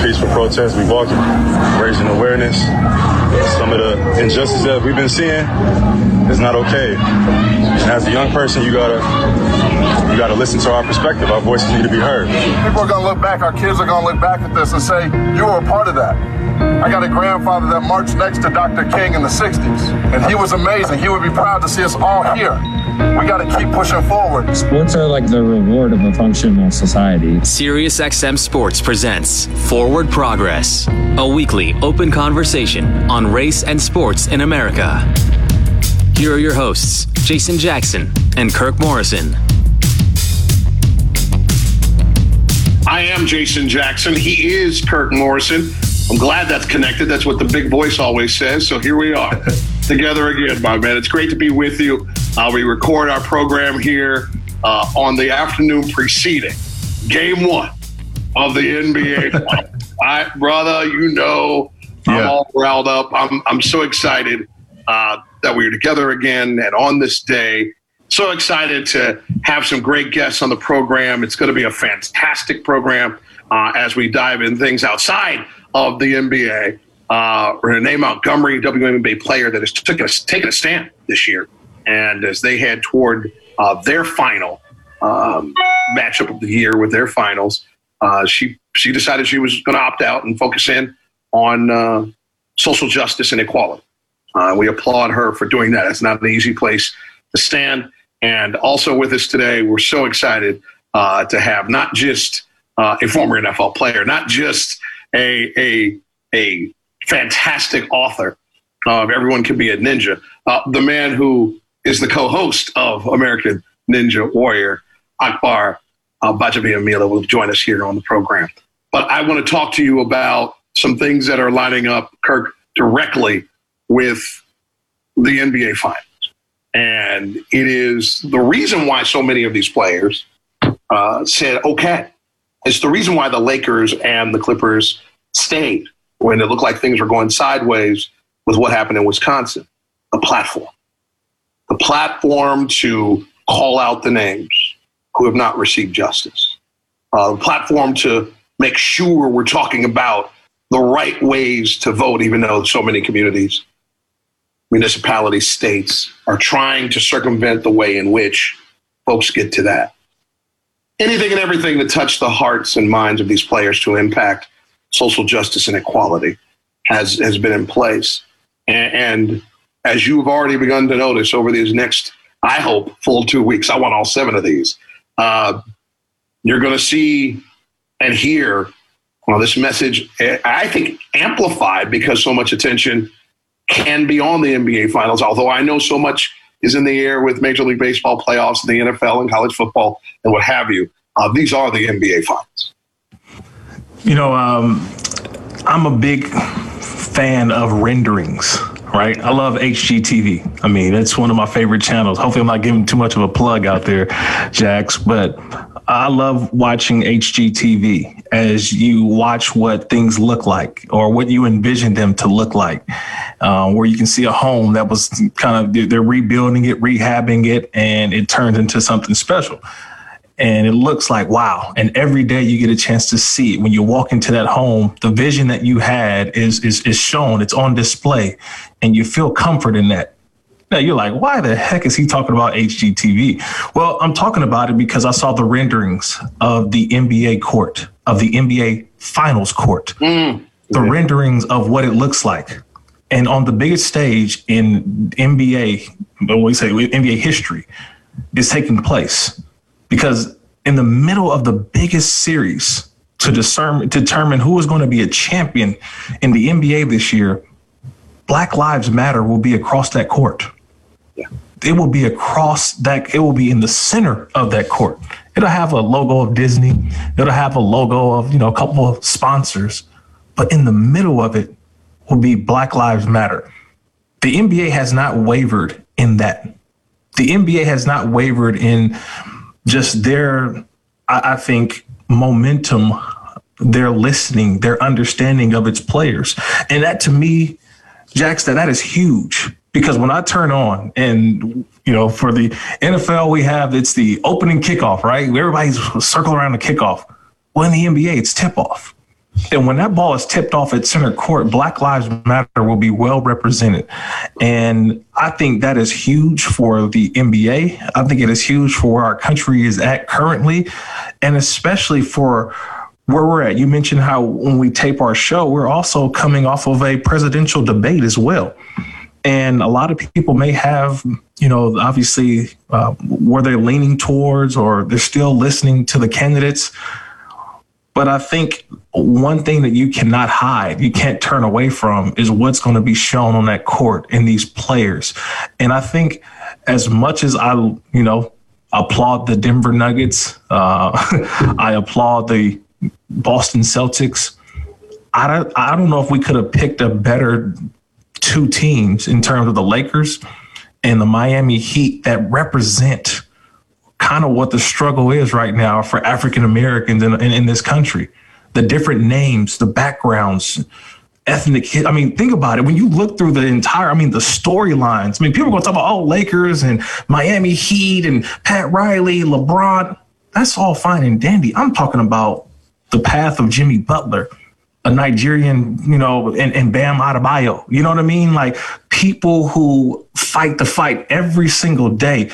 peaceful protest. We walking, raising awareness. Some of the injustices that we've been seeing is not okay. And as a young person, you gotta you gotta listen to our perspective. Our voices need to be heard. People are gonna look back. Our kids are gonna look back at this and say, "You were a part of that." I got a grandfather that marched next to Dr. King in the 60s, and he was amazing. He would be proud to see us all here. We got to keep pushing forward. Sports are like the reward of a functional society. SiriusXM Sports presents Forward Progress, a weekly open conversation on race and sports in America. Here are your hosts, Jason Jackson and Kirk Morrison. I am Jason Jackson. He is Kirk Morrison. I'm glad that's connected. That's what the big voice always says. So here we are together again, my man. It's great to be with you. Uh, we record our program here uh, on the afternoon preceding game one of the NBA. I, brother, you know, I'm yeah. all riled up. I'm, I'm so excited uh, that we're together again and on this day. So excited to have some great guests on the program. It's going to be a fantastic program uh, as we dive in things outside of the NBA. Uh, Renee Montgomery, WNBA player that has taken a, taken a stand this year. And as they head toward uh, their final um, matchup of the year with their finals, uh, she, she decided she was going to opt out and focus in on uh, social justice and equality. Uh, we applaud her for doing that. It's not an easy place to stand. And also with us today, we're so excited uh, to have not just a former NFL player, not just a a a fantastic author of Everyone Can Be a Ninja, uh, the man who is the co-host of American Ninja Warrior, Akbar uh, will join us here on the program. But I want to talk to you about some things that are lining up, Kirk, directly with the NBA Finals. And it is the reason why so many of these players uh, said, okay, it's the reason why the Lakers and the Clippers stayed when it looked like things were going sideways with what happened in Wisconsin. The platform. The platform to call out the names who have not received justice. Uh, the platform to make sure we're talking about the right ways to vote, even though so many communities, municipalities, states are trying to circumvent the way in which folks get to that anything and everything to touch the hearts and minds of these players to impact social justice and equality has has been in place. And, and as you have already begun to notice over these next, I hope, full two weeks, I want all seven of these. Uh, you're going to see and hear well, this message, I think, amplified because so much attention can be on the NBA finals, although I know so much is in the air with Major League Baseball playoffs, the NFL, and college football, and what have you. Uh, these are the NBA finals. You know, um, I'm a big fan of renderings, right? I love HGTV. I mean, it's one of my favorite channels. Hopefully, I'm not giving too much of a plug out there, Jax, but I love watching HGTV as you watch what things look like or what you envision them to look like. Uh, where you can see a home that was kind of, they're rebuilding it, rehabbing it, and it turns into something special and it looks like wow and every day you get a chance to see it when you walk into that home the vision that you had is is is shown it's on display and you feel comfort in that now you're like why the heck is he talking about hgtv well i'm talking about it because i saw the renderings of the nba court of the nba finals court mm. the yeah. renderings of what it looks like and on the biggest stage in nba what we say nba history is taking place because in the middle of the biggest series to discern, determine who is going to be a champion in the NBA this year, Black Lives Matter will be across that court. It will be across that, it will be in the center of that court. It'll have a logo of Disney, it'll have a logo of, you know, a couple of sponsors, but in the middle of it will be Black Lives Matter. The NBA has not wavered in that. The NBA has not wavered in just their, I, I think, momentum, their listening, their understanding of its players. And that to me, Jackson, that is huge because when I turn on and you know for the NFL we have it's the opening kickoff right everybody's circle around the kickoff. Well in the NBA it's tip off. And when that ball is tipped off at center court, Black Lives Matter will be well represented. And I think that is huge for the NBA. I think it is huge for where our country is at currently, and especially for where we're at. You mentioned how when we tape our show, we're also coming off of a presidential debate as well. And a lot of people may have, you know, obviously uh, where they're leaning towards or they're still listening to the candidates. But I think one thing that you cannot hide, you can't turn away from, is what's going to be shown on that court in these players. And I think as much as I, you know, applaud the Denver Nuggets, uh, I applaud the Boston Celtics. I don't, I don't know if we could have picked a better two teams in terms of the Lakers and the Miami Heat that represent kind of what the struggle is right now for African Americans in, in, in, this country. The different names, the backgrounds, ethnic. I mean, think about it. When you look through the entire, I mean, the storylines. I mean, people are going to talk about oh Lakers and Miami Heat and Pat Riley, LeBron. That's all fine and dandy. I'm talking about the path of Jimmy Butler, a Nigerian, you know, and, and Bam Adebayo. You know what I mean? Like people who fight the fight every single day.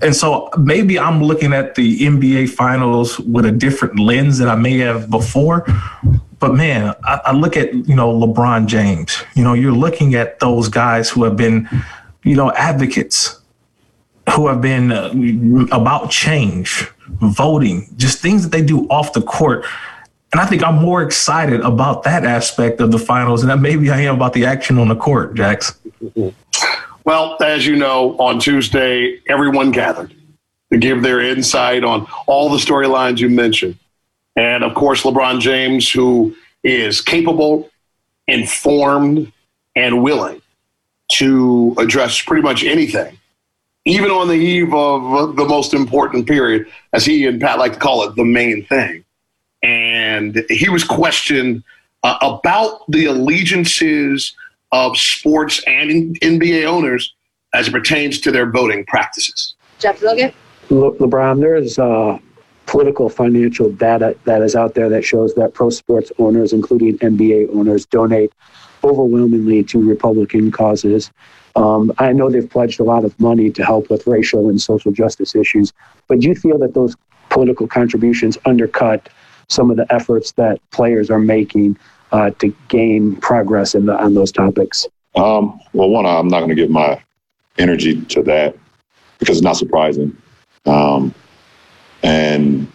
And so maybe I'm looking at the NBA finals with a different lens than I may have before. But man, I, I look at, you know, LeBron James. You know, you're looking at those guys who have been, you know, advocates, who have been uh, about change, voting, just things that they do off the court and I think I'm more excited about that aspect of the finals than maybe I am about the action on the court, Jax. Well, as you know, on Tuesday, everyone gathered to give their insight on all the storylines you mentioned. And of course, LeBron James, who is capable, informed, and willing to address pretty much anything, even on the eve of the most important period, as he and Pat like to call it, the main thing and he was questioned uh, about the allegiances of sports and NBA owners as it pertains to their voting practices. Jeff Logan? Le- LeBron, there is uh, political financial data that is out there that shows that pro sports owners, including NBA owners, donate overwhelmingly to Republican causes. Um, I know they've pledged a lot of money to help with racial and social justice issues, but do you feel that those political contributions undercut some of the efforts that players are making uh, to gain progress in the, on those topics? Um, well, one, I'm not going to give my energy to that because it's not surprising. Um, and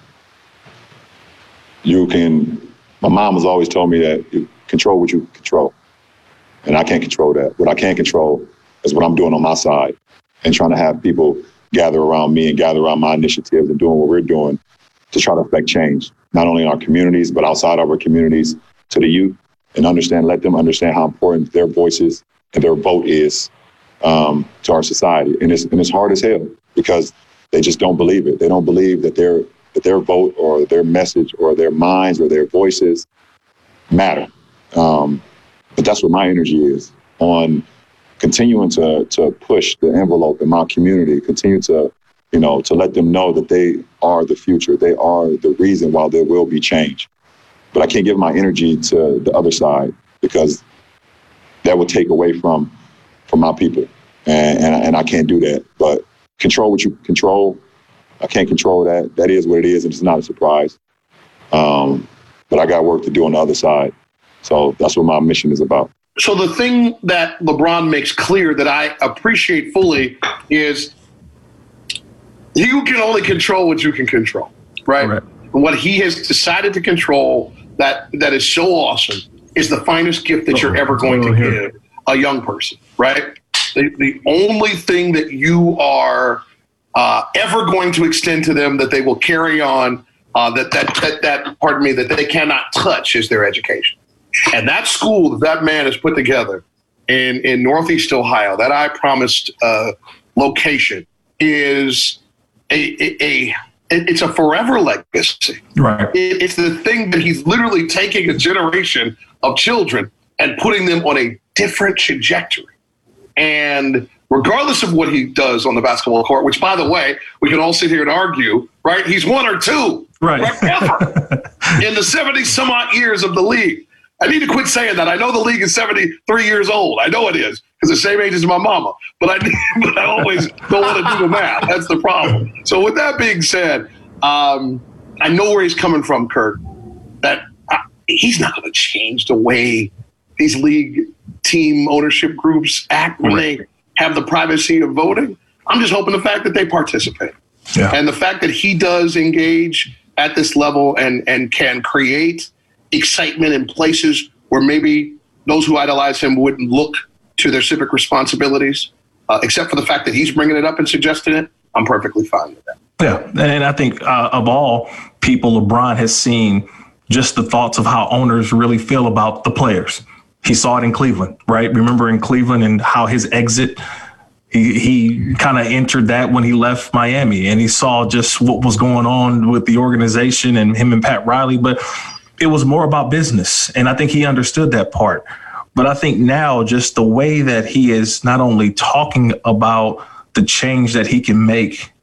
you can, my mom has always told me that you control what you control. And I can't control that. What I can control is what I'm doing on my side and trying to have people gather around me and gather around my initiatives and doing what we're doing to try to affect change not only in our communities, but outside of our communities to the youth and understand, let them understand how important their voices and their vote is um, to our society. And it's, and it's hard as hell because they just don't believe it. They don't believe that their, that their vote or their message or their minds or their voices matter. Um, but that's what my energy is on continuing to, to push the envelope in my community, continue to you know, to let them know that they are the future. They are the reason why there will be change. But I can't give my energy to the other side because that would take away from from my people, and and, and I can't do that. But control what you control. I can't control that. That is what it is, and it's not a surprise. Um, but I got work to do on the other side. So that's what my mission is about. So the thing that LeBron makes clear that I appreciate fully is you can only control what you can control, right? right. What he has decided to control that that is so awesome is the finest gift that you're ever going to give a young person, right? The, the only thing that you are uh, ever going to extend to them that they will carry on uh, that, that that that pardon me that they cannot touch is their education, and that school that that man has put together in in Northeast Ohio, that I promised uh, location is a, a, it's a forever legacy. Right. It, it's the thing that he's literally taking a generation of children and putting them on a different trajectory. And regardless of what he does on the basketball court, which by the way, we can all sit here and argue, right? He's one or two. Right. Ever in the 70 some odd years of the league. I need to quit saying that. I know the league is 73 years old. I know it is because the same age as my mama. But I, but I always don't want to do the math. That's the problem. So with that being said, um, I know where he's coming from, Kirk. That uh, he's not going to change the way these league team ownership groups act when they have the privacy of voting. I'm just hoping the fact that they participate Yeah. and the fact that he does engage at this level and and can create excitement in places where maybe those who idolize him wouldn't look to their civic responsibilities, uh, except for the fact that he's bringing it up and suggesting it. I'm perfectly fine with that. Yeah, and I think uh, of all people, LeBron has seen just the thoughts of how owners really feel about the players. He saw it in Cleveland, right? Remember in Cleveland and how his exit, he, he kind of entered that when he left Miami, and he saw just what was going on with the organization and him and Pat Riley. But it was more about business, and I think he understood that part. But I think now, just the way that he is not only talking about the change that he can make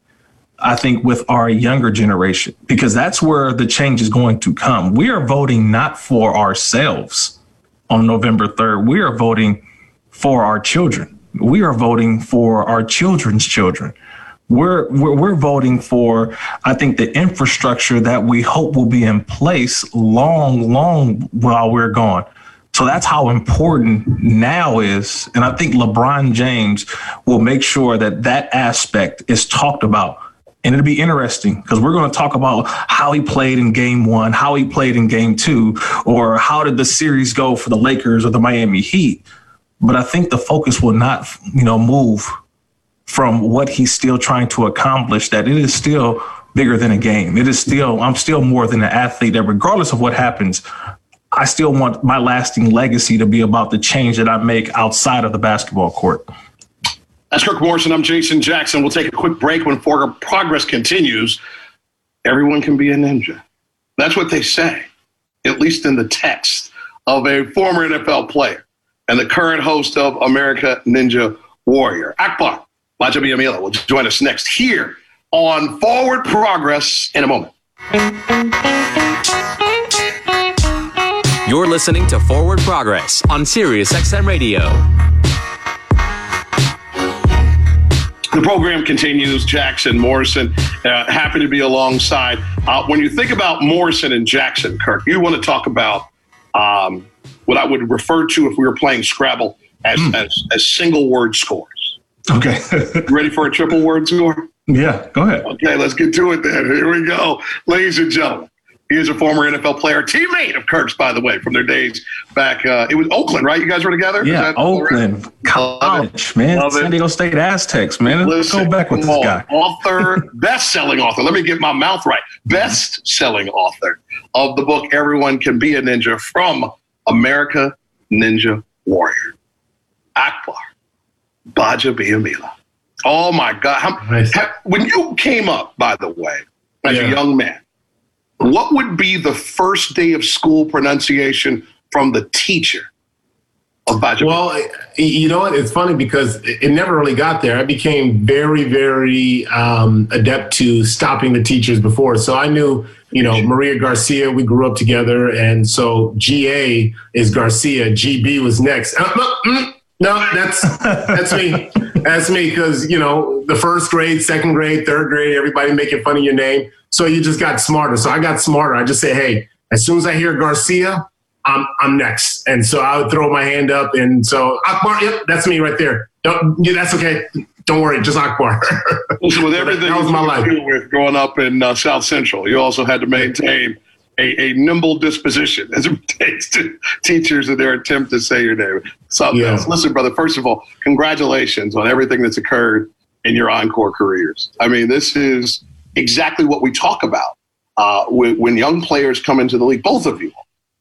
I think, with our younger generation, because that's where the change is going to come. We are voting not for ourselves on November 3rd. We are voting for our children. We are voting for our children's children. We're, we're, we're voting for, I think, the infrastructure that we hope will be in place long, long while we're gone. So that's how important now is. And I think LeBron James will make sure that that aspect is talked about and it'll be interesting because we're going to talk about how he played in game one, how he played in game two, or how did the series go for the Lakers or the Miami Heat. But I think the focus will not, you know, move from what he's still trying to accomplish, that it is still bigger than a game. It is still, I'm still more than an athlete that regardless of what happens, I still want my lasting legacy to be about the change that I make outside of the basketball court. That's Kirk Morrison. I'm Jason Jackson. We'll take a quick break when forward progress continues. Everyone can be a ninja. That's what they say, at least in the text of a former NFL player and the current host of America Ninja Warrior. Akbar Gbajabiamila will join us next here on Forward Progress in a moment. You're listening to Forward Progress on Sirius XM Radio. The program continues. Jackson, Morrison, uh, happy to be alongside. Uh, when you think about Morrison and Jackson, Kirk, you want to talk about um, what I would refer to if we were playing Scrabble as, as, as single word scores. Okay. Ready for a triple word score? yeah, go ahead. Okay, let's get to it then. Here we go. Ladies and gentlemen, he is a former NFL player, teammate of Kirk's, by the way, from their days back. Uh, it was Oakland, right? You guys were together? Yeah, Oakland? College, man. Love. San Diego State Aztecs, man. Let's go back with this guy. Author, best-selling author. Let me get my mouth right. Best-selling author of the book "Everyone Can Be a Ninja" from America Ninja Warrior, Akbar Gbajabiamila. Oh my God! How- Nice. when you came up, by the way, as a young man, what would be the first day of school pronunciation from the teacher of Baja? Well, y- you know what? It's funny because it never really got there. I became very, very um, adept to stopping the teachers before. So I knew, you know, Maria Garcia, we grew up together. And so GA is Garcia, GB was next. Uh, no, mm, no, that's that's me. That's me because, you know, the first grade, second grade, third grade, everybody making fun of your name. So you just got smarter. So I got smarter. I just say, hey, as soon as I hear Garcia, I'm I'm next. And so I would throw my hand up. And so Akbar, yep, that's me right there. Don't, yeah, that's okay. Don't worry, just Akbar. So with everything That was my life. with growing up in uh, South Central, you also had to maintain a, a nimble disposition as it pertains to teachers and their attempt to say your name. Something Yeah. else. Listen, brother. First of all, congratulations on everything that's occurred in your encore careers. I mean, this is exactly what we talk about uh, when, when young players come into the league. Both of you,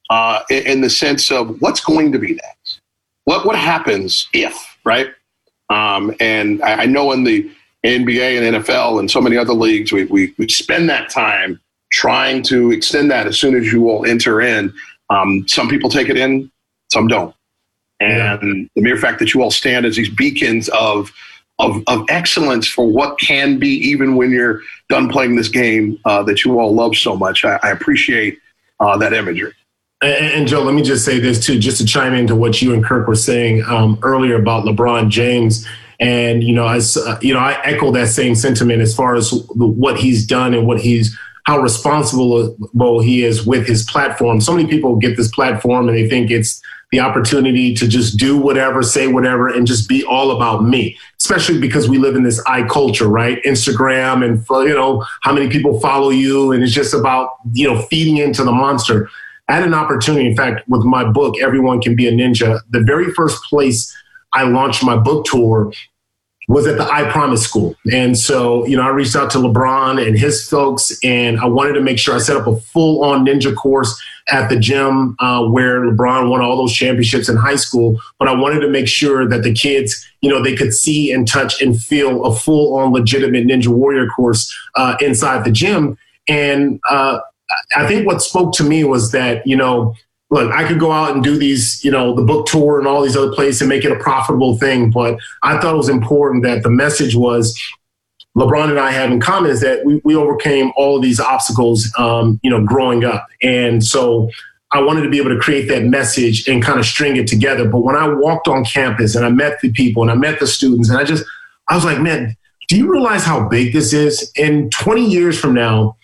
uh, in, in the sense of what's going to be next. What what happens if right? Um, and I, I know in the NBA and NFL and so many other leagues, we, we, we spend that time trying to extend that as soon as you all enter in. Um, some people take it in, some don't. And the mere fact that you all stand as these beacons of of, of excellence for what can be, even when you're done playing this game uh, that you all love so much. I, I appreciate uh, that imagery. And, and, Joe, let me just say this too, just to chime into what you and Kirk were saying um, earlier about LeBron James. And you know, as uh, you know, I echo that same sentiment as far as what he's done and what he's how responsible he is with his platform. So many people get this platform and they think it's the opportunity to just do whatever, say whatever, and just be all about me. Especially because we live in this i culture, right? Instagram and you know how many people follow you, and it's just about you know feeding into the monster. I had an opportunity, in fact, with my book, Everyone Can Be a Ninja. The very first place I launched my book tour was at the I Promise School. And so, you know, I reached out to LeBron and his folks, and I wanted to make sure I set up a full on ninja course at the gym uh, where LeBron won all those championships in high school. But I wanted to make sure that the kids, you know, they could see and touch and feel a full on legitimate Ninja Warrior course uh, inside the gym. And uh, I think what spoke to me was that, you know, look, I could go out and do these, you know, the book tour and all these other places and make it a profitable thing. But I thought it was important that the message was LeBron and I have in common is that we, we overcame all of these obstacles, um, you know, growing up. And so I wanted to be able to create that message and kind of string it together. But when I walked on campus and I met the people and I met the students and I just, I was like, man, do you realize how big this is? In 20 years from now,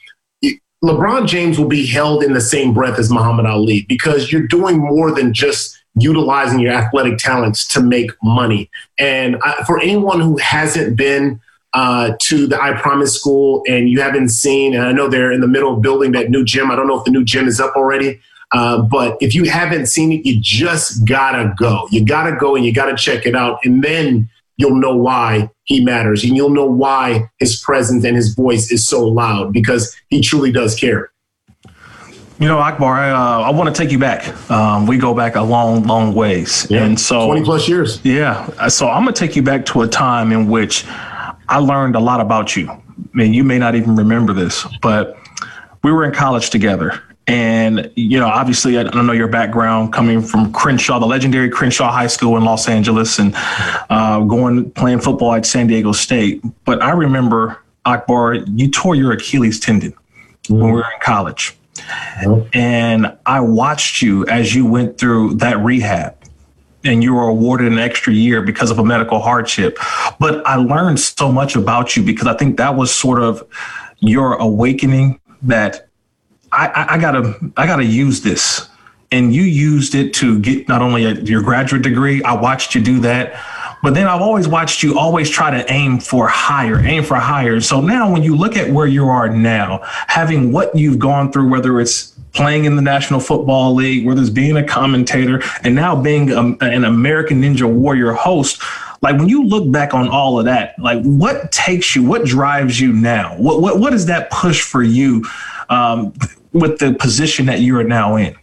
LeBron James will be held in the same breath as Muhammad Ali because you're doing more than just utilizing your athletic talents to make money. And I, for anyone who hasn't been uh, to the I Promise School and you haven't seen, and I know they're in the middle of building that new gym. I don't know if the new gym is up already. Uh, but if you haven't seen it, you just gotta go. You gotta go and you gotta check it out. And then you'll know why he matters and you'll know why his presence and his voice is so loud because he truly does care. You know, Akbar, I, uh, I want to take you back. Um, we go back a long, long ways. Yeah, and so 20 plus years. Yeah. So I'm going to take you back to a time in which I learned a lot about you. I mean, you may not even remember this, but we were in college together. And, you know, obviously, I don't know your background coming from Crenshaw, the legendary Crenshaw High School in Los Angeles, and uh, going playing football at San Diego State. But I remember, Akbar, you tore your Achilles tendon mm-hmm. when we were in college. Mm-hmm. And I watched you as you went through that rehab and you were awarded an extra year because of a medical hardship. But I learned so much about you because I think that was sort of your awakening that I, I, gotta I gotta use this. And you used it to get not only a, your graduate degree. I watched you do that, but then I've always watched you always try to aim for higher, aim for higher. So now, when you look at where you are now, having what you've gone through, whether it's playing in the National Football League, whether it's being a commentator, and now being a, an American Ninja Warrior host, like when you look back on all of that, like what takes you, what drives you now? What what what is that push for you? Um, with the position that you are now in?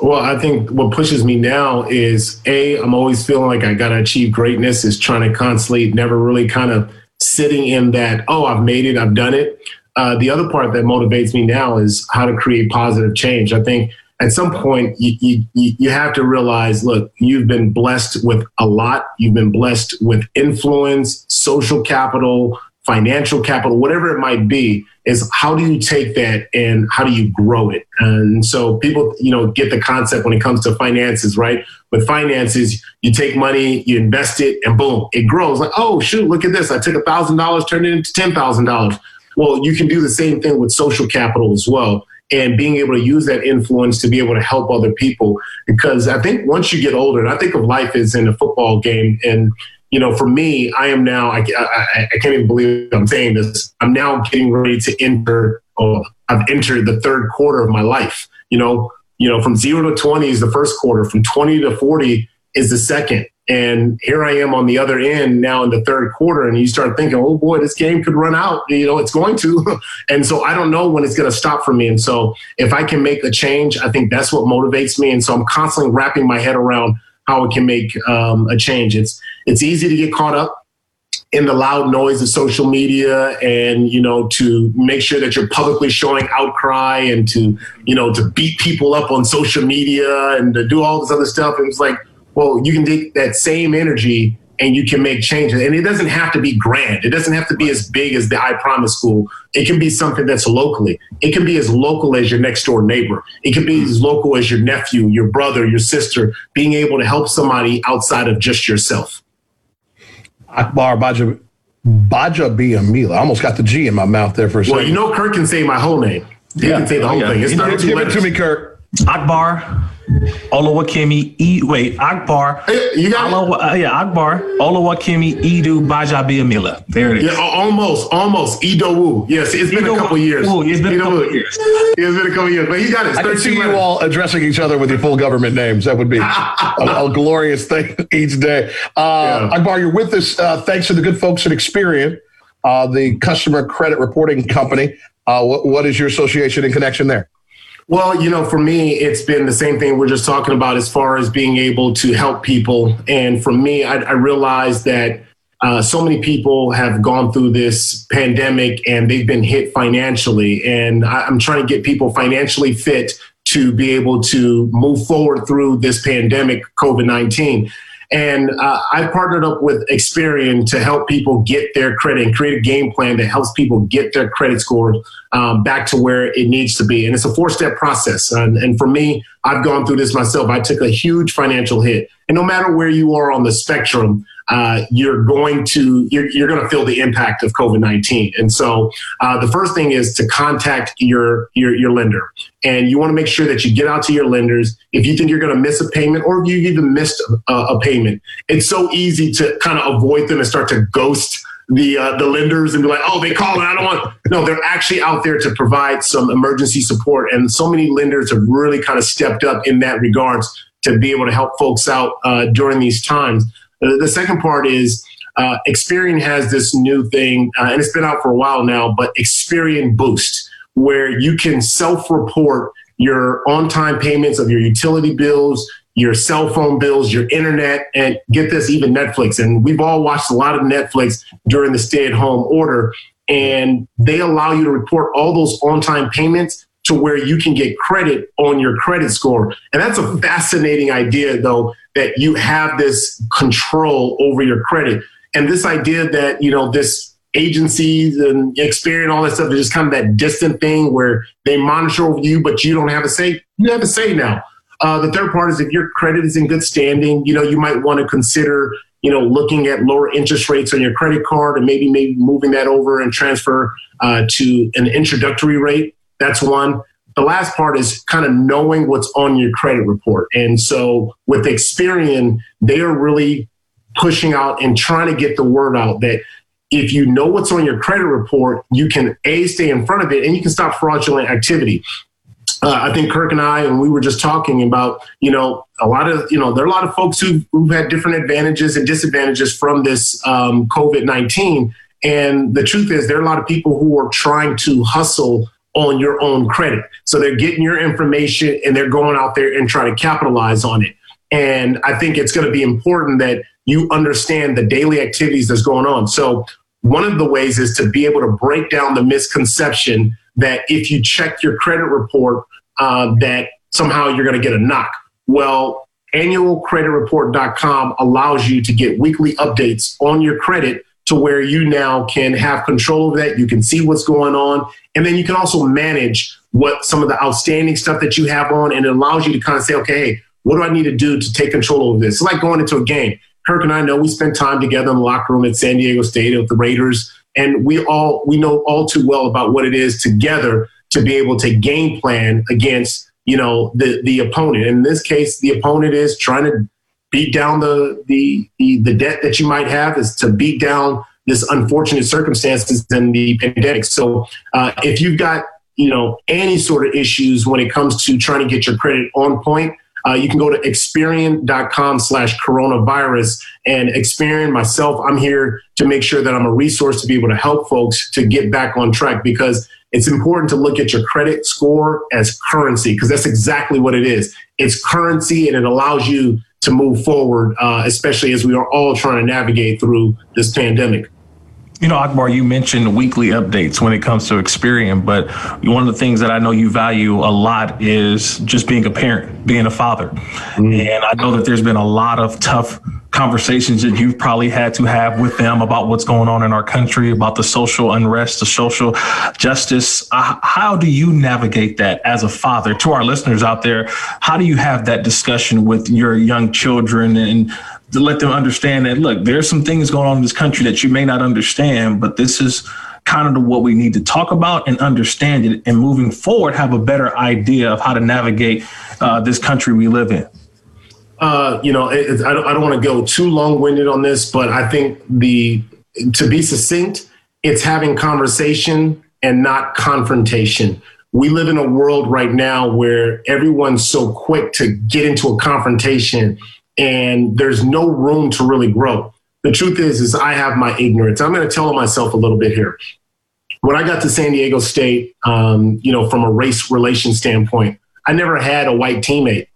Well, I think what pushes me now is a I'm always feeling like I got to achieve greatness. Is trying to constantly never really kind of sitting in that oh I've made it I've done it. Uh, the other part that motivates me now is how to create positive change. I think at some point you, you you have to realize look you've been blessed with a lot. You've been blessed with influence, social capital, financial capital, whatever it might be, is how do you take that and how do you grow it? And so people, you know, get the concept when it comes to finances, right? With finances, you take money, you invest it, and boom, it grows. Like, oh shoot, look at this! I took a thousand dollars, turned it into ten thousand dollars. Well, you can do the same thing with social capital as well and being able to use that influence to be able to help other people. Because I think once you get older, and I think of life as in a football game, and you know, for me, I am now, I, I, I, can't even believe I'm saying this. I'm now getting ready to enter, oh, I've entered the third quarter of my life. You know, you know, from zero to 20 is the first quarter, from 20 to 40 is the second. And here I am on the other end now in the third quarter. And you start thinking, oh boy, this game could run out. You know, it's going to. and so I don't know when it's going to stop for me. And so if I can make a change, I think that's what motivates me. And so I'm constantly wrapping my head around how it can make um, a change. It's it's easy to get caught up in the loud noise of social media and you know to make sure that you're publicly showing outcry and to you know to beat people up on social media and to do all this other stuff and it's like well you can take that same energy and you can make changes. And it doesn't have to be grand. It doesn't have to be as big as the I Promise School. It can be something that's locally. It can be as local as your next door neighbor. It can be as local as your nephew, your brother, your sister, being able to help somebody outside of just yourself. Akbar Baja, Baja Biamila. I almost got the G in my mouth there for a second. Well, you know, Kirk can say my whole name. He Yeah. can say the whole Oh, yeah. thing. It's Give 32 it to me, Kirk. Akbar, Olawakemi, E. Wait, Akbar. You got Olo, uh, yeah, Akbar, Olawakemi, Edu, Gbajabiamila. There it is. Yeah, al- almost, almost. Idowu. Yes, it's been a couple years. Ooh, it's been a couple Idowu. years. It's been a couple years, but he got it. I can see 32 you all addressing each other with your full government names. That would be a, a glorious thing each day. Uh, Akbar, you're with us uh, thanks to the good folks at Experian, uh, the customer credit reporting company. Uh, what, what is your association and connection there? Well, you know, for me, it's been the same thing we're just talking about as far as being able to help people. And for me, I, I realized that uh, so many people have gone through this pandemic and they've been hit financially. And I, I'm trying to get people financially fit to be able to move forward through this pandemic, COVID 19. And uh, I partnered up with Experian to help people get their credit and create a game plan that helps people get their credit score um, back to where it needs to be. And it's a four step process. And, and for me, I've gone through this myself. I took a huge financial hit. And no matter where you are on the spectrum, uh, you're going to you're, you're going to feel the impact of COVID nineteen. And so uh, the first thing is to contact your your your lender, and you want to make sure that you get out to your lenders if you think you're going to miss a payment or if you even missed a, a payment. It's so easy to kind of avoid them and start to ghost the uh, the lenders and be like, oh, they call and I don't want. No, they're actually out there to provide some emergency support, and so many lenders have really kind of stepped up in that regards to be able to help folks out uh, during these times. Uh, the second part is uh, Experian has this new thing, uh, and it's been out for a while now, but Experian Boost, where you can self-report your on-time payments of your utility bills, your cell phone bills, your internet, and get this, even Netflix. And we've all watched a lot of Netflix during the stay-at-home order, and they allow you to report all those on-time payments to where you can get credit on your credit score. And that's a fascinating idea, though, that you have this control over your credit. And this idea that, you know, this agencies and Experian, all that stuff is just kind of that distant thing where they monitor over you, but you don't have a say. You have a say now. Uh, the third part is if your credit is in good standing, you know, you might want to consider, you know, looking at lower interest rates on your credit card and maybe maybe moving that over and transfer uh, to an introductory rate. That's one. The last part is kind of knowing what's on your credit report. And so with Experian, they are really pushing out and trying to get the word out that if you know what's on your credit report, you can A, stay in front of it and you can stop fraudulent activity. Uh, I think Kirk and I, and we were just talking about, you know, a lot of, you know, there are a lot of folks who, who've had different advantages and disadvantages from this um, COVID 19. And the truth is, there are a lot of people who are trying to hustle on your own credit. So they're getting your information and they're going out there and trying to capitalize on it. And I think it's going to be important that you understand the daily activities that's going on. So one of the ways is to be able to break down the misconception that if you check your credit report, uh, that somehow you're going to get a knock. Well, annualcreditreport.com allows you to get weekly updates on your credit to where you now can have control of that. You can see what's going on. And then you can also manage what some of the outstanding stuff that you have on. And it allows you to kind of say, okay, what do I need to do to take control of this? It's like going into a game. Kirk and I know we spent time together in the locker room at San Diego State with the Raiders. And we all we know all too well about what it is together to be able to game plan against, you know, the the opponent. In this case, the opponent is trying to beat down the the the, the debt that you might have is to beat down this unfortunate circumstances and the pandemic. So uh, if you've got you know any sort of issues when it comes to trying to get your credit on point, uh, you can go to experian.com slash coronavirus and Experian myself. I'm here to make sure that I'm a resource to be able to help folks to get back on track because it's important to look at your credit score as currency because that's exactly what it is. It's currency and it allows you to move forward, uh, especially as we are all trying to navigate through this pandemic. You know, Akbar, you mentioned weekly updates when it comes to Experian, but one of the things that I know you value a lot is just being a parent, being a father. And I know that there's been a lot of tough conversations that you've probably had to have with them about what's going on in our country, about the social unrest, the social justice. Uh, how do you navigate that as a father to our listeners out there? How do you have that discussion with your young children and to let them understand that, look, there's some things going on in this country that you may not understand, but this is kind of what we need to talk about and understand it and moving forward have a better idea of how to navigate uh, this country we live in uh, you know, it, I don't, I don't want to go too long winded on this, but I think the to be succinct, it's having conversation and not confrontation. We live in a world right now where everyone's so quick to get into a confrontation and there's no room to really grow. The truth is, is I have my ignorance. I'm going to tell myself a little bit here. When I got to San Diego State, um, you know, from a race relation standpoint, I never had a white teammate.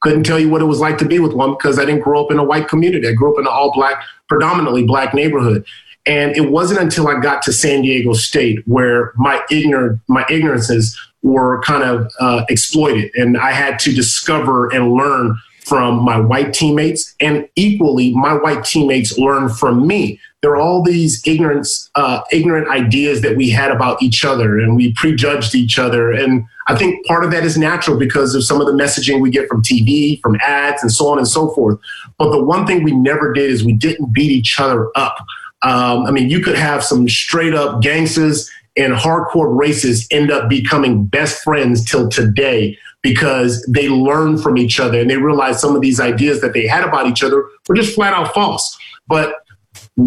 Couldn't tell you what it was like to be with one because I didn't grow up in a white community. I grew up in an all black, predominantly black neighborhood. And it wasn't until I got to San Diego State where my ignorant my ignorances were kind of uh, exploited, and I had to discover and learn from my white teammates, and equally, my white teammates learned from me. There are all these ignorance, uh, ignorant ideas that we had about each other, and we prejudged each other. And I think part of that is natural because of some of the messaging we get from TV, from ads, and so on and so forth. But the one thing we never did is we didn't beat each other up. Um, I mean, you could have some straight up gangsters and hardcore racists end up becoming best friends till today because they learn from each other and they realize some of these ideas that they had about each other were just flat out false. But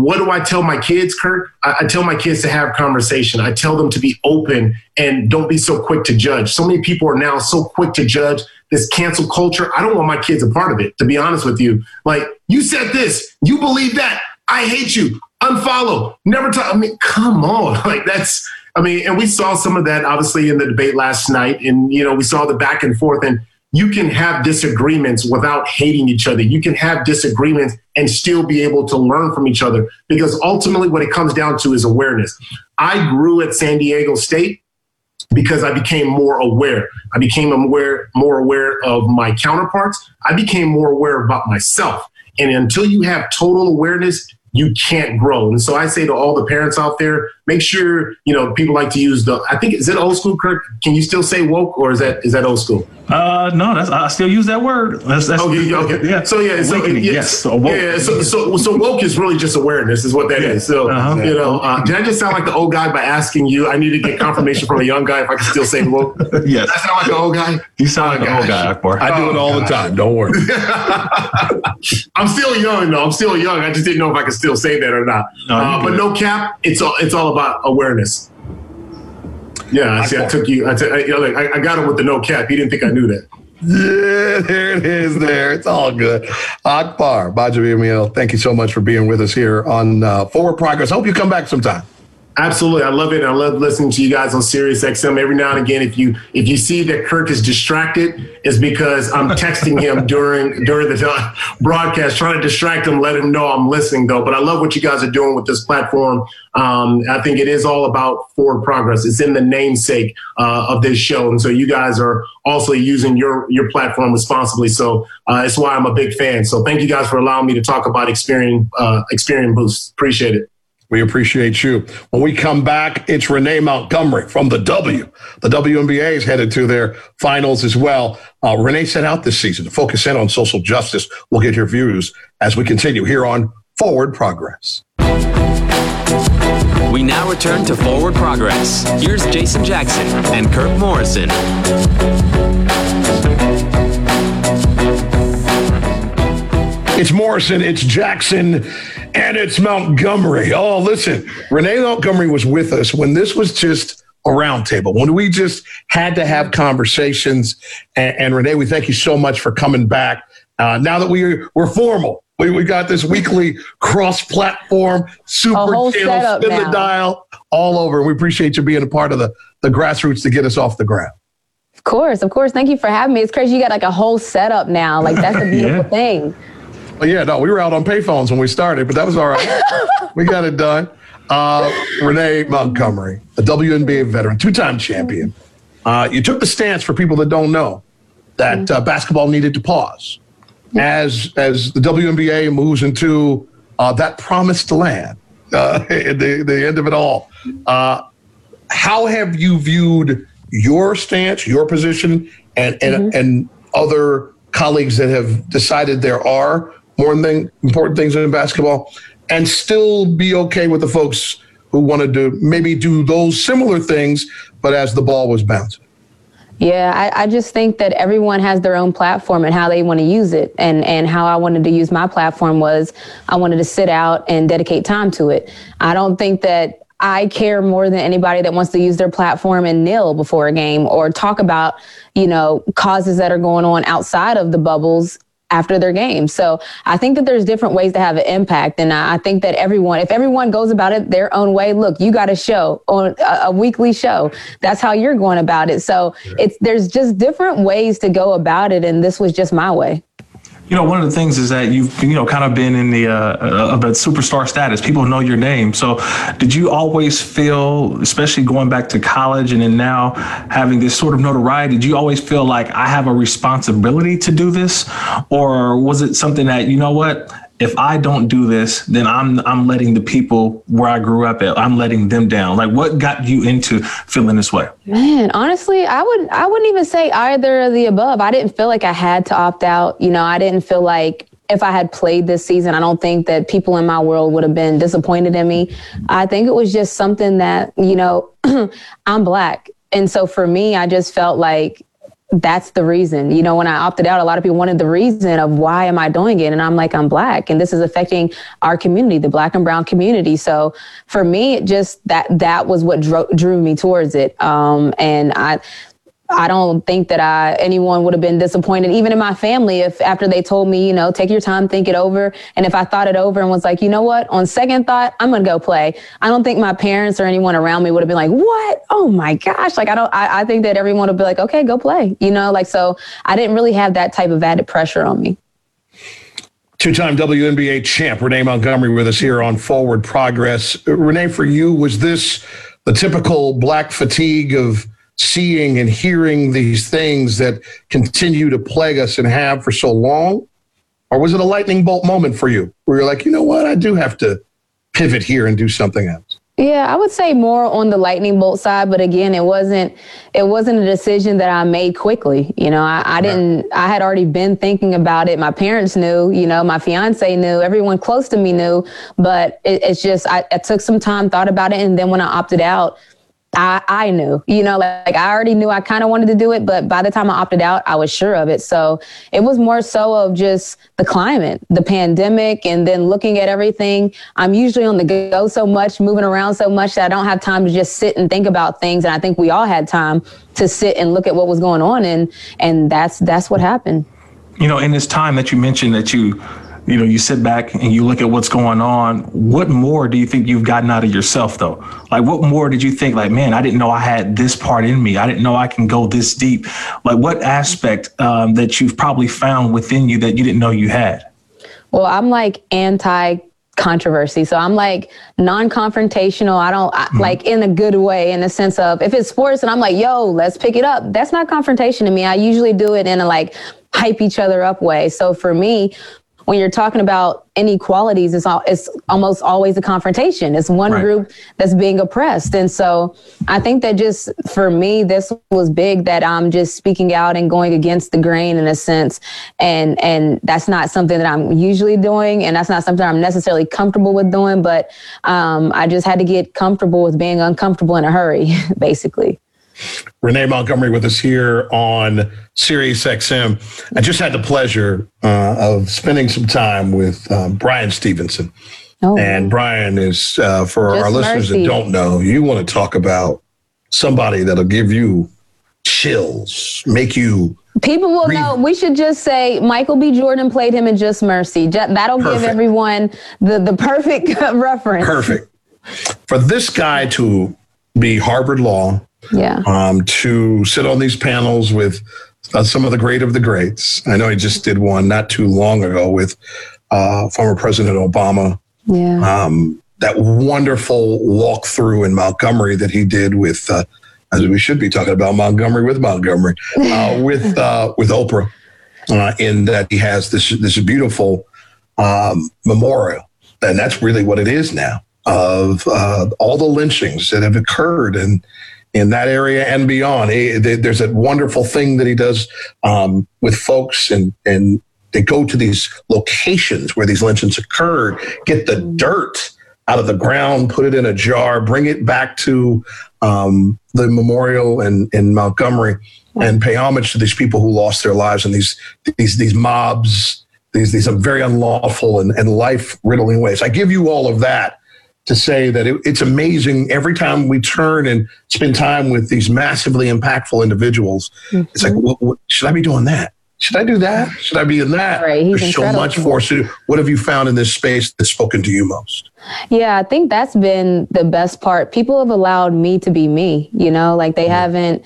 what do I tell my kids, Kirk? I, I, tell my kids to have conversation. I tell them to be open and don't be so quick to judge. So many people are now so quick to judge this cancel culture. I don't want my kids a part of it, to be honest with you. Like, you said this, you believe that. I hate you. Unfollow. Never talk. I mean, come on. Like, that's I mean, and we saw some of that obviously in the debate last night, and you know we saw the back and forth. And you can have disagreements without hating each other. You can have disagreements and still be able to learn from each other because ultimately what it comes down to is awareness. I grew at San Diego State because I became more aware. I became aware, more aware of my counterparts. I became more aware about myself. And until you have total awareness, you can't grow. And so I say to all the parents out there, make sure, you know, people like to use the, I think, is it old school, Kirk? Can you still say woke or is that, is that old school? Uh, no, that's, I still use that word. That's, that's okay, okay. Yeah. So yeah, so, yeah, yes. So woke. Yeah. So, so, so woke is really just awareness is what that yeah. is. So, uh-huh. you know, uh, did I just sound like the old guy by asking you, I need to get confirmation from a young guy if I can still say woke? yes. I sound like an old guy? You sound like the old guy, Akbar. I do it all the time. Don't worry. I'm still young though. I'm still young. I just didn't know if I could still say that or not. No, uh, but no cap. It's all it's all about awareness. Yeah, I see. I took you. I got him with the no cap. He didn't think I knew that. Yeah, there it is. There, it's all good. Akbar Gbajabiamila, thank you so much for being with us here on uh, Forward Progress. Hope you come back sometime. Absolutely, I love it. I love listening to you guys on Sirius XM every now and again. If you if you see that Kirk is distracted, it's because I'm texting him during during the broadcast, trying to distract him, let him know I'm listening. Though, but I love what you guys are doing with this platform. Um, I think it is all about forward progress. It's in the namesake uh, of this show, and so you guys are also using your your platform responsibly. So uh, it's why I'm a big fan. So thank you guys for allowing me to talk about Experian uh, Experian Boost. Appreciate it. We appreciate you. When we come back, it's Renee Montgomery from the W. The WNBA is headed to their finals as well. Uh, Renee set out this season to focus in on social justice. We'll get your views as we continue here on Forward Progress. We now return to Forward Progress. Here's Jason Jackson and Kirk Morrison. It's Morrison, it's Jackson and it's Montgomery. Oh, listen, Renee Montgomery was with us when this was just a roundtable, when we just had to have conversations. And, and, Renee, we thank you so much for coming back. Uh, now that we, we're formal, we, we got this weekly cross platform, super channel, spin now. the dial all over. We appreciate you being a part of the, the grassroots to get us off the ground. Of course, of course. Thank you for having me. It's crazy. You got like a whole setup now. Like that's a beautiful yeah. thing. Yeah, no, we were out on payphones when we started, but that was all right. we got it done. Uh, Renee Montgomery, a WNBA veteran, two-time champion. Uh, you took the stance for people that don't know that uh, basketball needed to pause. as as the WNBA moves into uh, that promised land, uh, the the end of it all. Uh, how have you viewed your stance, your position, and and, mm-hmm. and other colleagues that have decided there are more thing, important things in basketball, and still be okay with the folks who wanted to maybe do those similar things, but as the ball was bouncing? Yeah, I, I, just think that everyone has their own platform and how they want to use it. And, and how I wanted to use my platform was I wanted to sit out and dedicate time to it. I don't think that I care more than anybody that wants to use their platform and kneel before a game or talk about, you know, causes that are going on outside of the bubbles after their game. So I think that there's different ways to have an impact. And I think that everyone, if everyone goes about it their own way, look, you got a show on a, a weekly show. That's how you're going about it. So it's, there's just different ways to go about it. And this was just my way you know, one of the things is that you've, you know, kind of been in the, uh, of a superstar status. People know your name. So did you always feel, especially going back to college and then now having this sort of notoriety, did you always feel like I have a responsibility to do this? Or was it something that, you know what, if I don't do this, then I'm I'm letting the people where I grew up at, I'm letting them down. Like what got you into feeling this way? Man, honestly, I would I wouldn't even say either of the above. I didn't feel like I had to opt out. You know, I didn't feel like if I had played this season, I don't think that people in my world would have been disappointed in me. I think it was just something that, you know, I'm black. And so for me, I just felt like that's the reason. You know, when I opted out, a lot of people wanted the reason of why am I doing it? And I'm like, I'm black and this is affecting our community, the black and brown community. So for me, it just that that was what drew, drew me towards it. Um, and I I don't think that I anyone would have been disappointed, even in my family, if after they told me, you know, take your time, think it over, and if I thought it over and was like, you know what, on second thought, I'm gonna go play. I don't think my parents or anyone around me would have been like, what? Oh my gosh! Like I don't. I, I think that everyone would be like, okay, go play. You know, like so. I didn't really have that type of added pressure on me. Two-time WNBA champ Renee Montgomery with us here on Forward Progress. Renee, for you, was this the typical black fatigue of seeing and hearing these things that continue to plague us and have for so long? Or was it a lightning bolt moment for you where you're like, you know what, I do have to pivot here and do something else? Yeah, I would say more on the lightning bolt side, but again, it wasn't it wasn't a decision that I made quickly. You know, I, I didn't I had already been thinking about it. My parents knew, you know, my fiance knew, everyone close to me knew, but it, it's just I, I took some time, thought about it, and then when I opted out, I, I knew, you know, like, like I already knew I kind of wanted to do it, but by the time I opted out, I was sure of it. So it was more so of just the climate, the pandemic, and then looking at everything. I'm usually on the go so much, moving around so much that I don't have time to just sit and think about things. And I think we all had time to sit and look at what was going on, and and that's that's what happened. You know, in this time that you mentioned that you you know, you sit back and you look at what's going on. What more do you think you've gotten out of yourself, though? Like, what more did you think, like, man, I didn't know I had this part in me. I didn't know I can go this deep. Like, what aspect um, that you've probably found within you that you didn't know you had? Well, I'm like anti controversy. So I'm like non-confrontational. I don't mm-hmm. like in a good way in the sense of if it's sports and I'm like, yo, let's pick it up. That's not confrontation to me. I usually do it in a like hype each other up way. So for me, when you're talking about inequalities, it's, all, it's almost always a confrontation. It's one right. group that's being oppressed. And so I think that just for me, this was big that I'm just speaking out and going against the grain in a sense. And, and that's not something that I'm usually doing. And that's not something I'm necessarily comfortable with doing. But um, I just had to get comfortable with being uncomfortable in a hurry, basically. Renee Montgomery with us here on Sirius XM. I just had the pleasure uh, of spending some time with um, Bryan Stevenson. Oh. And Bryan is, uh, for just our listeners mercy. that don't know, you want to talk about somebody that'll give you chills, make you. People will breathe. know. We should just say Michael B. Jordan played him in Just Mercy. That'll perfect. give everyone the, the perfect reference. Perfect. For this guy to be Harvard Law, yeah. Um, to sit on these panels with uh, some of the great of the greats. I know he just did one not too long ago with uh, former President Obama. Yeah. Um, that wonderful walkthrough in Montgomery that he did with, uh, as we should be talking about Montgomery with Montgomery, uh, with uh, with Oprah. uh, in that he has this this beautiful um, memorial, and that's really what it is now of uh, all the lynchings that have occurred and in that area and beyond. He, there's a wonderful thing that he does um, with folks, and and they go to these locations where these lynchings occurred, get the dirt out of the ground, put it in a jar, bring it back to um, the memorial in, in Montgomery, and pay homage to these people who lost their lives in these these these mobs, these these very unlawful and, and life riddling ways. I give you all of that to say that it, it's amazing every time we turn and spend time with these massively impactful individuals. Mm-hmm. It's like, well, what, should I be doing that? Should I do that? Should I be in that? Right, There's so much for us. What have you found in this space that's spoken to you most? Yeah, I think that's been the best part. People have allowed me to be me, you know, like they mm-hmm. haven't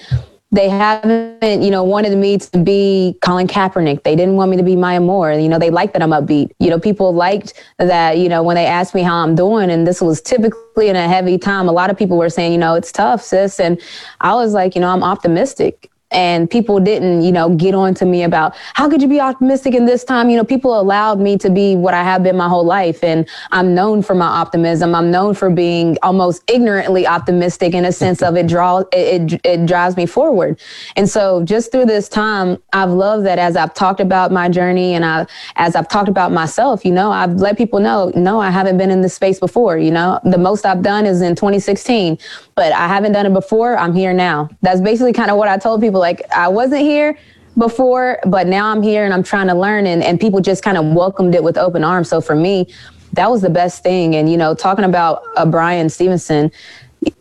they haven't, you know, wanted me to be Colin Kaepernick. They didn't want me to be Maya Moore. You know, they like that I'm upbeat. You know, people liked that, you know, when they asked me how I'm doing, and this was typically in a heavy time, a lot of people were saying, you know, it's tough, sis. And I was like, you know, I'm optimistic and people didn't you know get on to me about how could you be optimistic in this time? You know people allowed me to be what i have been my whole life and i'm known for my optimism. I'm known for being almost ignorantly optimistic in a sense of it draws it, it, it drives me forward. And so just through this time i've loved that as i've talked about my journey and i as i've talked about myself you know i've let people know no i haven't been in this space before you know? The most i've done is in 2016 but i haven't done it before. I'm here now. That's basically kind of what i told people people like I wasn't here before, but now I'm here and I'm trying to learn and, and people just kind of welcomed it with open arms. So for me, that was the best thing. And, you know, talking about uh, Bryan Stevenson,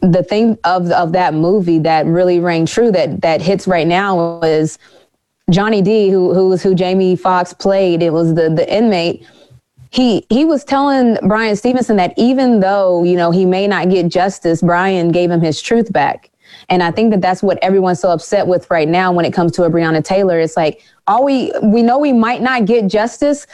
the thing of, of that movie that really rang true that, that hits right now was Johnny D, who, who was who Jamie Foxx played. It was the, the inmate. He, he was telling Bryan Stevenson that even though, you know, he may not get justice, Bryan gave him his truth back. And I think that that's what everyone's so upset with right now when it comes to a Breonna Taylor. It's like, all we, we know we might not get justice.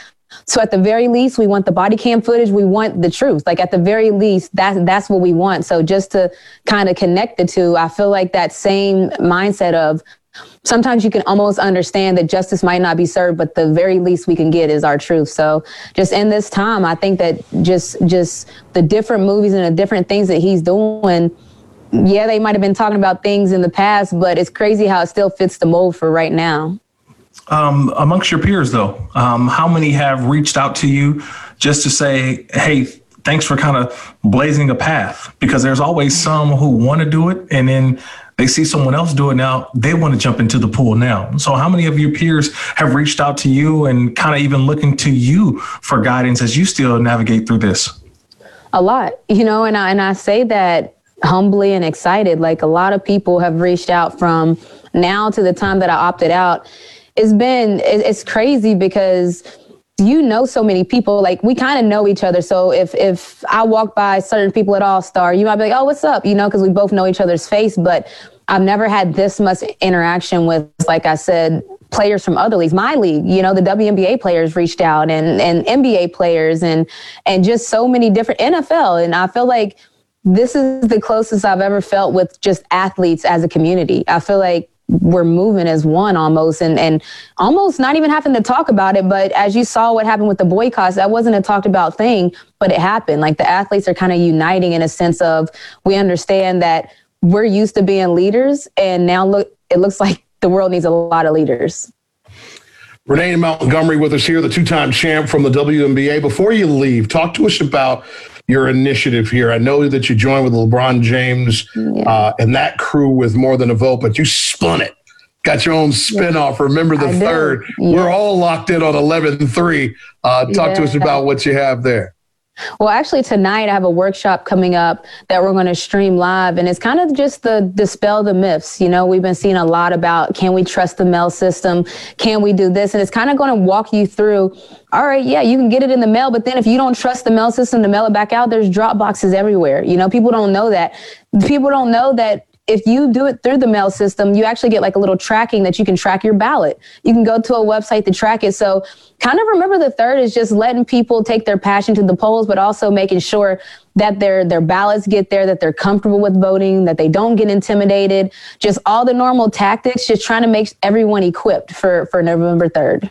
So at the very least, we want the body cam footage. We want the truth. Like at the very least, that's that's what we want. So just to kind of connect the two, I feel like that same mindset of sometimes you can almost understand that justice might not be served, but the very least we can get is our truth. So just in this time, I think that just just the different movies and the different things that he's doing yeah, they might have been talking about things in the past, but it's crazy how it still fits the mold for right now. Um, amongst your peers, though, um, how many have reached out to you just to say, hey, thanks for kind of blazing a path? Because there's always some who want to do it and then they see someone else do it now, they want to jump into the pool now. So, how many of your peers have reached out to you and kind of even looking to you for guidance as you still navigate through this? A lot, you know, and I, and I say that humbly and excited. Like a lot of people have reached out from now to the time that I opted out. It's been, it's crazy because you know so many people like we kind of know each other so if if i walk by certain people at all star you might be like oh what's up you know because we both know each other's face but i've never had this much interaction with like i said players from other leagues my league you know the WNBA players reached out and and NBA players and and just so many different NFL and I feel like this is the closest I've ever felt with just athletes as a community. I feel like we're moving as one almost and, and almost not even having to talk about it. But as you saw what happened with the boycotts, that wasn't a talked about thing, but it happened. Like the athletes are kind of uniting in a sense of we understand that we're used to being leaders and now look it looks like the world needs a lot of leaders. Renee Montgomery with us here, the two-time champ from the WNBA. Before you leave, talk to us about your initiative here. I know that you joined with LeBron James yeah. uh, and that crew with more than a vote, but you spun it. Got your own spinoff. Yeah. Remember the I third. Yeah. We're all locked in on 11 3. Uh, talk to us about what you have there. Well, actually, tonight I have a workshop coming up that we're going to stream live, and it's kind of just the dispel the myths. You know, we've been seeing a lot about can we trust the mail system? Can we do this? And it's kind of going to walk you through. All right, yeah, you can get it in the mail, but then if you don't trust the mail system to mail it back out, there's drop boxes everywhere. You know, people don't know that. People don't know that if you do it through the mail system, you actually get like a little tracking that you can track your ballot. You can go to a website to track it. So kind of remember the third is just letting people take their passion to the polls, but also making sure that their their ballots get there, that they're comfortable with voting, that they don't get intimidated, just all the normal tactics, just trying to make everyone equipped for for November 3rd.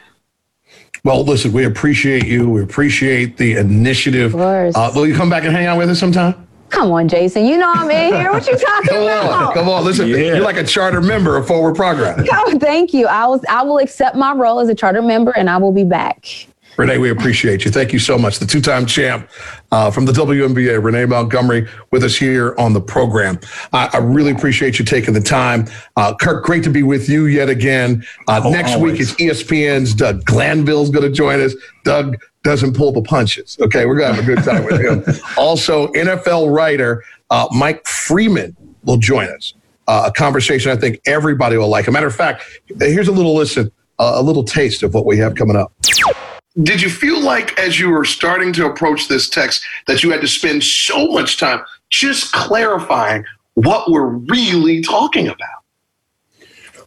Well, listen, we appreciate you. We appreciate the initiative. Uh, will you come back and hang out with us sometime? Come on, Jason. You know I'm in here. What you talking come about? On, come on, listen. Yeah. You're like a charter member of Forward Progress. Oh, thank you. I was I will accept my role as a charter member and I will be back. Renee, we appreciate you. Thank you so much. The two-time champ uh, from the WNBA, Renee Montgomery, with us here on the program. I, I really appreciate you taking the time. Uh, Kirk, great to be with you yet again. Uh, oh, next always. week is ESPN's Doug Glanville's going to join us. Doug doesn't pull the punches. Okay, we're going to have a good time with him. also, NFL writer uh, Mike Freeman will join us. Uh, a conversation I think everybody will like. A matter of fact, here's a little listen, uh, a little taste of what we have coming up. Did you feel like as you were starting to approach this text that you had to spend so much time just clarifying what we're really talking about?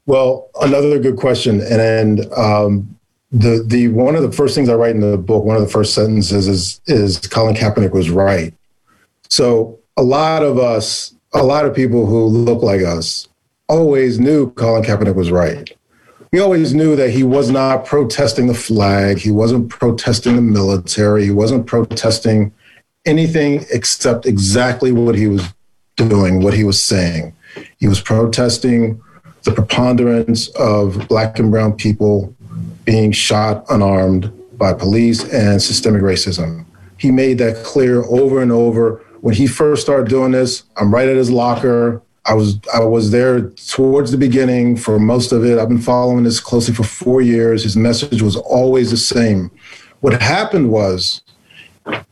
Well, another good question, and um, the the one of the first things I write in the book, one of the first sentences is is Colin Kaepernick was right. So a lot of us, a lot of people who look like us, always knew Colin Kaepernick was right we always knew that he was not protesting the flag. He wasn't protesting the military. He wasn't protesting anything except exactly what he was doing, what he was saying. He was protesting the preponderance of black and brown people being shot unarmed by police and systemic racism. He made that clear over and over. When he first started doing this, I'm right at his locker. I was I was there towards the beginning for most of it. I've been following this closely for four years. His message was always the same. What happened was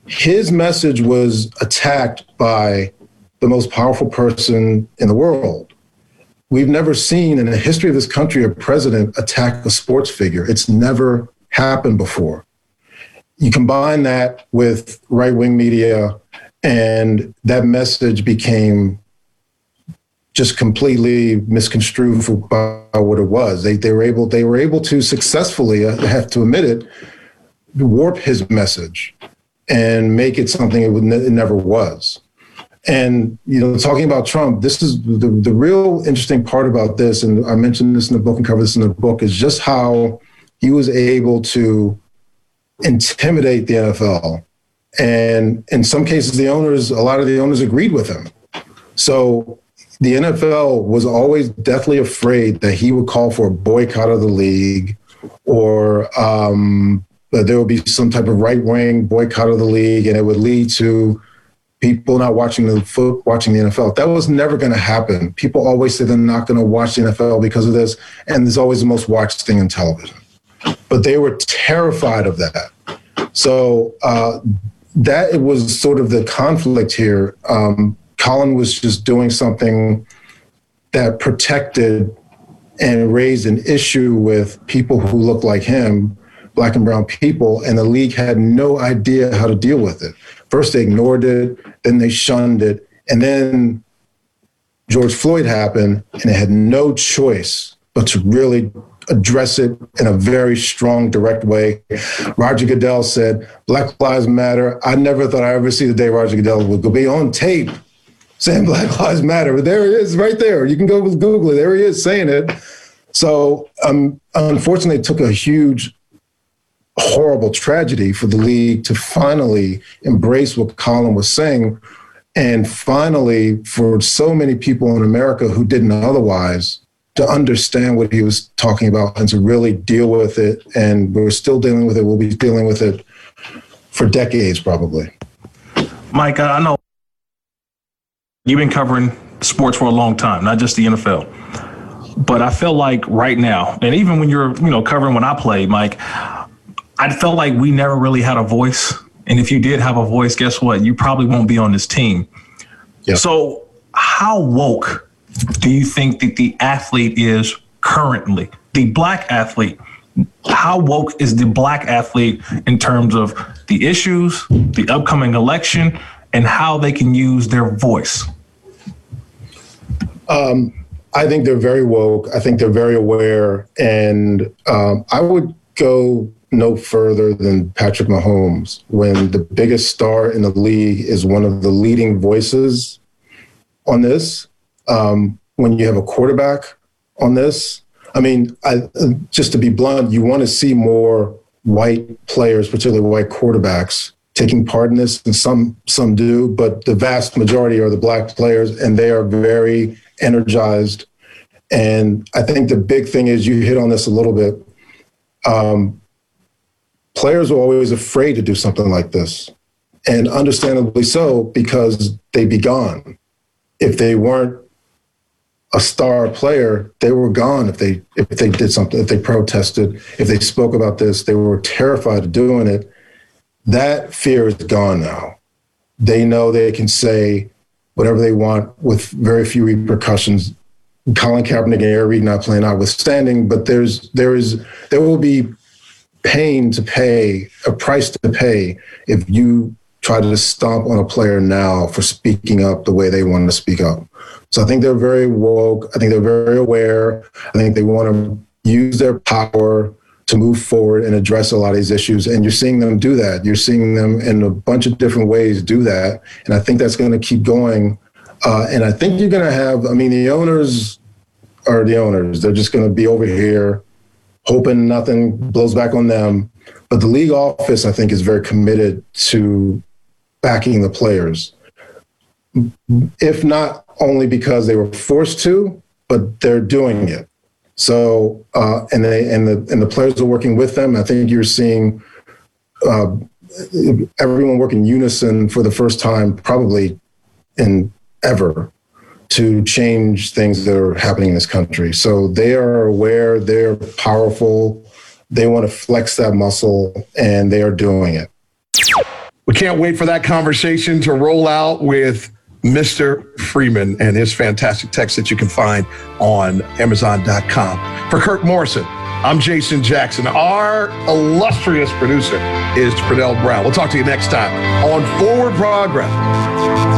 his message was attacked by the most powerful person in the world. We've never seen in the history of this country a president attack a sports figure. It's never happened before. You combine that with right wing media, and that message became just completely misconstrued by what it was. They they were able they were able to successfully, uh, I have to admit it, warp his message and make it something it, would, it never was. And you know, talking about Trump, this is the the real interesting part about this, and I mentioned this in the book and cover this in the book, is just how he was able to intimidate the NFL. And in some cases, the owners, a lot of the owners agreed with him. So the NFL was always deathly afraid that he would call for a boycott of the league or um, there would be some type of right wing boycott of the league and it would lead to people not watching the foot watching the NFL. That was never going to happen. People always say they're not going to watch the NFL because of this, and there's always the most watched thing in television. But they were terrified of that. So uh, that was sort of the conflict here. Um, Colin was just doing something that protected and raised an issue with people who look like him, black and brown people, and the league had no idea how to deal with it. First, they ignored it, then they shunned it, and then George Floyd happened, and they had no choice but to really address it in a very strong, direct way. Roger Goodell said, Black Lives Matter. I never thought I'd ever see the day Roger Goodell would be on tape saying Black Lives Matter. But there he is, right there. You can go with Google it. There he is saying it. So, um, unfortunately, it took a huge, horrible tragedy for the league to finally embrace what Colin was saying. And finally, for so many people in America who didn't otherwise, to understand what he was talking about and to really deal with it. And we're still dealing with it. We'll be dealing with it for decades, probably. Mike, I know You've been covering sports for a long time, not just the NFL. But I feel like right now, and even when you're, you know, covering when I played, Mike, I felt like we never really had a voice. And if you did have a voice, guess what? You probably won't be on this team. Yep. So, how woke do you think that the athlete is currently? The black athlete. How woke is the black athlete in terms of the issues, the upcoming election, and how they can use their voice? Um, I think they're very woke. I think they're very aware, and um, I would go no further than Patrick Mahomes when the biggest star in the league is one of the leading voices on this. Um, when you have a quarterback on this, I mean, I, just to be blunt, you want to see more white players, particularly white quarterbacks, taking part in this, and some some do, but the vast majority are the black players, and they are very energized. And I think the big thing is you hit on this a little bit. Um, players are always afraid to do something like this, and understandably so because they'd be gone if they weren't a star player, they were gone if they if they did something, if they protested, if they spoke about this, they were terrified of doing it. That fear is gone now. They know they can say whatever they want with very few repercussions. Colin Kaepernick and Eric Reid not playing notwithstanding, but there's there is there will be pain to pay, a price to pay if you try to stomp on a player now for speaking up the way they want to speak up. So I think they're very woke. I think they're very aware. I think they want to use their power to move forward and address a lot of these issues. And you're seeing them do that. You're seeing them in a bunch of different ways do that. And I think that's going to keep going. Uh, and I think you're going to have, I mean, the owners are the owners. They're just going to be over here hoping nothing blows back on them. But the league office, I think, is very committed to backing the players. If not only because they were forced to, but they're doing it. So uh, and they and the and the players are working with them. I think you're seeing uh, everyone work in unison for the first time, probably in ever, to change things that are happening in this country. So they are aware, they're powerful, they want to flex that muscle, and they are doing it. We can't wait for that conversation to roll out with Mr. Freeman and his fantastic text that you can find on Amazon.com. For Kirk Morrison, I'm Jason Jackson. Our illustrious producer is Pradell Brown. We'll talk to you next time on Forward Progress.